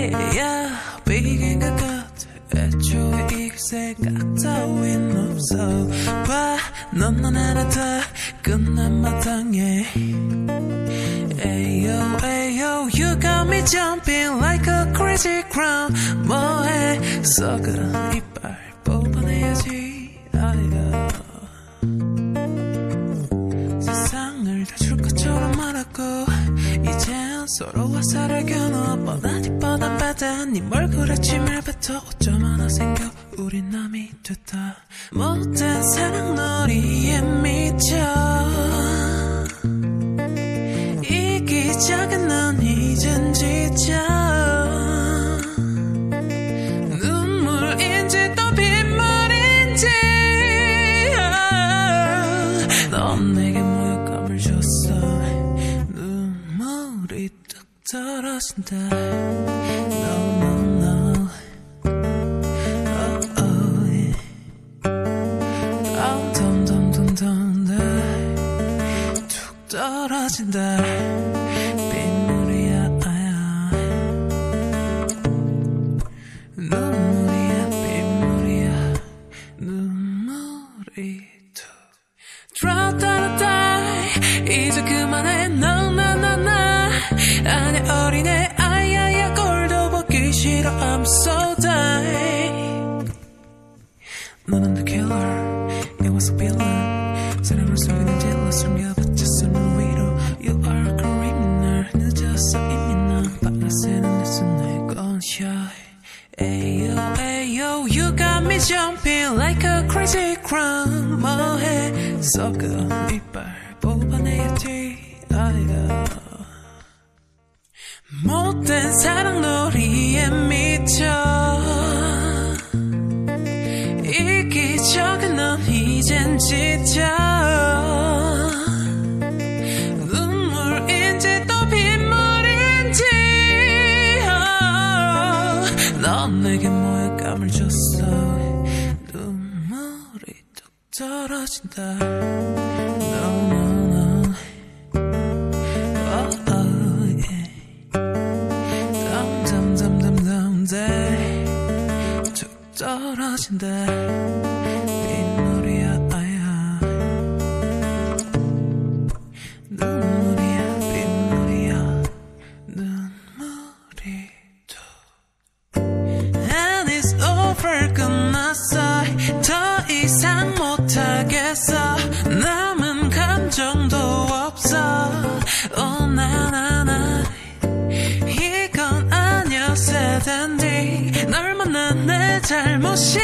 Yeah, beginning of god at your exact to win of so pa no no na na ta gonna matang hey yo you got me jumping like a crazy crown boy sucker if i pop on the edge i 서로 화살을 겨누어 뻔하디 뻔한 바다. 네 얼굴에 침을 뱉어. 어쩜 하나 생겨. 우린 남이 됐다. 못된 사랑놀이에 미쳐. 이기적인 넌 이젠 지쳐 뚝 이기적인 넌 이젠 지쳐 넌 내게 모욕감을 줬어 눈물이 뚝 떨어진다 oh, oh, 툭 떨어진다 텐데 널 만난 내 잘못이